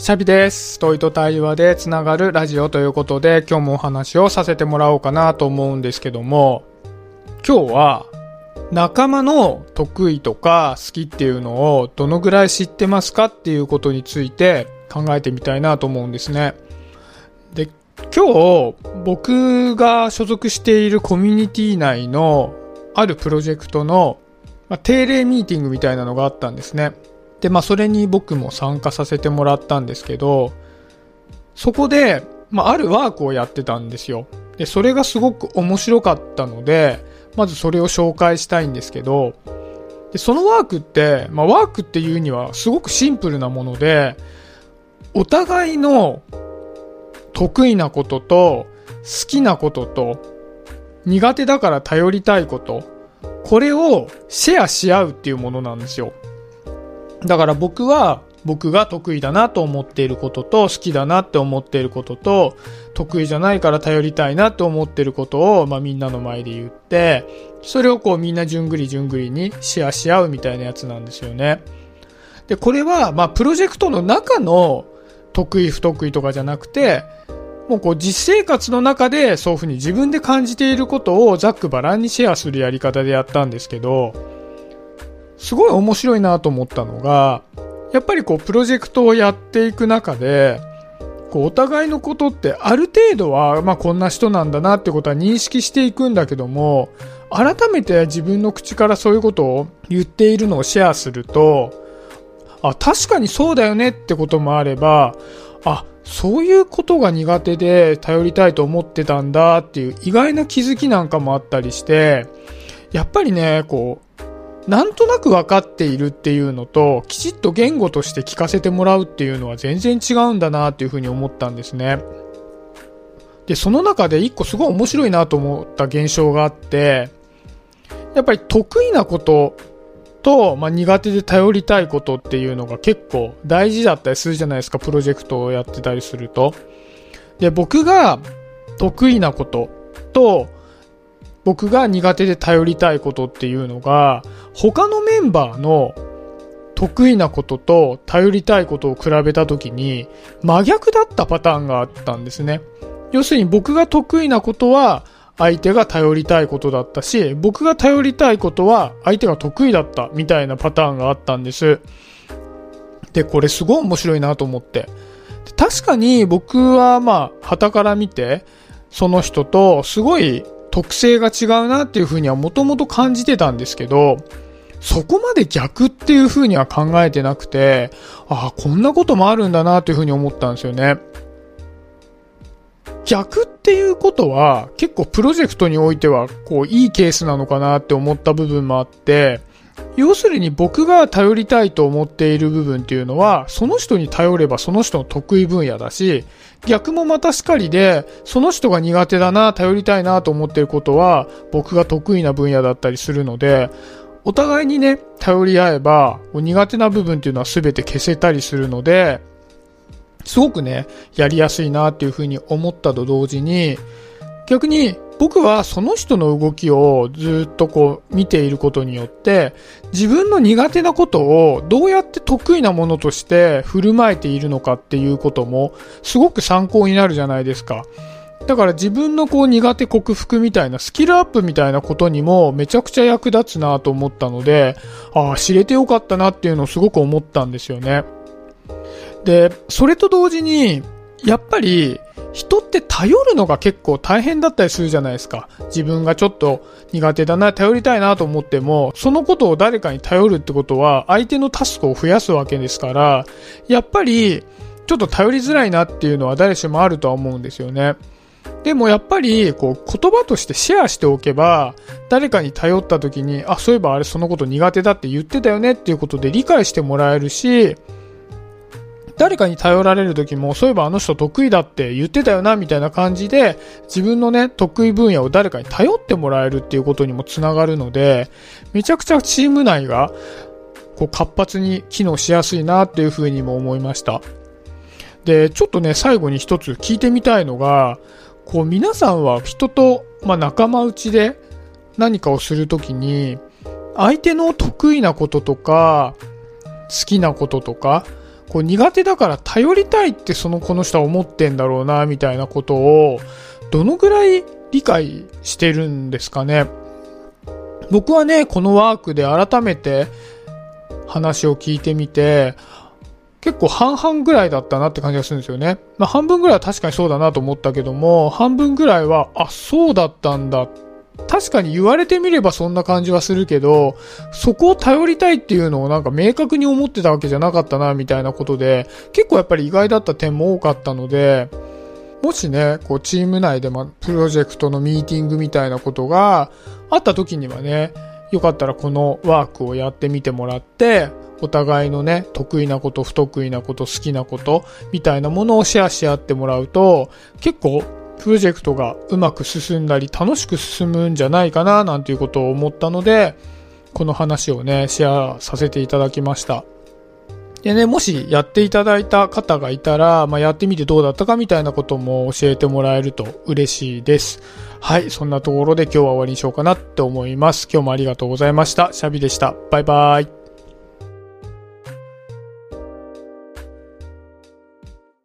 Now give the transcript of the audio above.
シャビです。問いと対話でつながるラジオということで、今日もお話をさせてもらおうかなと思うんですけども、今日は仲間の得意とか好きっていうのをどのぐらい知ってますかっていうことについて考えてみたいなと思うんですね。で、今日僕が所属しているコミュニティ内のあるプロジェクトの、まあ、定例ミーティングみたいなのがあったんですね。で、まあ、それに僕も参加させてもらったんですけど、そこで、まあ、あるワークをやってたんですよ。で、それがすごく面白かったので、まずそれを紹介したいんですけど、で、そのワークって、まあ、ワークっていうにはすごくシンプルなもので、お互いの得意なことと、好きなことと、苦手だから頼りたいこと、これをシェアし合うっていうものなんですよ。だから僕は僕が得意だなと思っていることと好きだなって思っていることと得意じゃないから頼りたいなって思っていることを、まあ、みんなの前で言ってそれをこうみんなじゅんぐりじゅんぐりにシェアし合うみたいなやつなんですよね。で、これはまあプロジェクトの中の得意不得意とかじゃなくてもうこう実生活の中でそういうふうに自分で感じていることをざっくばらんにシェアするやり方でやったんですけどすごい面白いなと思ったのが、やっぱりこうプロジェクトをやっていく中で、こうお互いのことってある程度は、まあこんな人なんだなってことは認識していくんだけども、改めて自分の口からそういうことを言っているのをシェアすると、あ、確かにそうだよねってこともあれば、あ、そういうことが苦手で頼りたいと思ってたんだっていう意外な気づきなんかもあったりして、やっぱりね、こう、なんとなく分かっているっていうのと、きちっと言語として聞かせてもらうっていうのは全然違うんだなっていうふうに思ったんですね。で、その中で一個すごい面白いなと思った現象があって、やっぱり得意なことと、まあ、苦手で頼りたいことっていうのが結構大事だったりするじゃないですか、プロジェクトをやってたりすると。で、僕が得意なことと、僕が苦手で頼りたいことっていうのが、他のメンバーの得意なことと頼りたいことを比べたときに真逆だったパターンがあったんですね。要するに僕が得意なことは相手が頼りたいことだったし、僕が頼りたいことは相手が得意だったみたいなパターンがあったんです。で、これすごい面白いなと思って。確かに僕はまあ、旗から見て、その人とすごい特性が違うなっていうふうにはもともと感じてたんですけど、そこまで逆っていうふうには考えてなくて、ああ、こんなこともあるんだなというふうに思ったんですよね。逆っていうことは結構プロジェクトにおいてはこういいケースなのかなって思った部分もあって、要するに僕が頼りたいと思っている部分っていうのは、その人に頼ればその人の得意分野だし、逆もまたしかりで、その人が苦手だな、頼りたいなと思っていることは、僕が得意な分野だったりするので、お互いにね、頼り合えば、苦手な部分っていうのは全て消せたりするので、すごくね、やりやすいなっていうふうに思ったと同時に、逆に僕はその人の動きをずっとこう見ていることによって自分の苦手なことをどうやって得意なものとして振る舞えているのかっていうこともすごく参考になるじゃないですか。だから自分のこう苦手克服みたいなスキルアップみたいなことにもめちゃくちゃ役立つなと思ったので、ああ、知れてよかったなっていうのをすごく思ったんですよね。で、それと同時に、やっぱり人って頼るのが結構大変だったりするじゃないですか。自分がちょっと苦手だな、頼りたいなと思っても、そのことを誰かに頼るってことは相手のタスクを増やすわけですから、やっぱりちょっと頼りづらいなっていうのは誰しもあるとは思うんですよね。でもやっぱりこう言葉としてシェアしておけば誰かに頼った時にあそういえばあれそのこと苦手だって言ってたよねっていうことで理解してもらえるし誰かに頼られる時も、そういえばあの人得意だって言ってたよな、みたいな感じで、自分のね、得意分野を誰かに頼ってもらえるっていうことにもつながるので、めちゃくちゃチーム内が、こう活発に機能しやすいなっていうふうにも思いました。で、ちょっとね、最後に一つ聞いてみたいのが、こう皆さんは人と、まあ、仲間内で何かをするときに、相手の得意なこととか、好きなこととか、こう苦手だから頼りたいってそのこの人は思ってんだろうな、みたいなことを、どのぐらい理解してるんですかね？僕はね、このワークで改めて話を聞いてみて、結構半々ぐらいだったなって感じがするんですよね。まあ半分ぐらいは確かにそうだなと思ったけども、半分ぐらいは、あ、そうだったんだ。確かに言われてみればそんな感じはするけど、そこを頼りたいっていうのをなんか明確に思ってたわけじゃなかったな、みたいなことで、結構やっぱり意外だった点も多かったので、もしね、こうチーム内でま、プロジェクトのミーティングみたいなことがあった時にはね、よかったらこのワークをやってみてもらって、お互いのね、得意なこと、不得意なこと、好きなこと、みたいなものをシェアし合ってもらうと、結構、プロジェクトがうまく進んだり、楽しく進むんじゃないかな、なんていうことを思ったので、この話をね、シェアさせていただきました。でね、もしやっていただいた方がいたら、まあ、やってみてどうだったかみたいなことも教えてもらえると嬉しいです。はい、そんなところで今日は終わりにしようかなって思います。今日もありがとうございました。シャビでした。バイバーイ。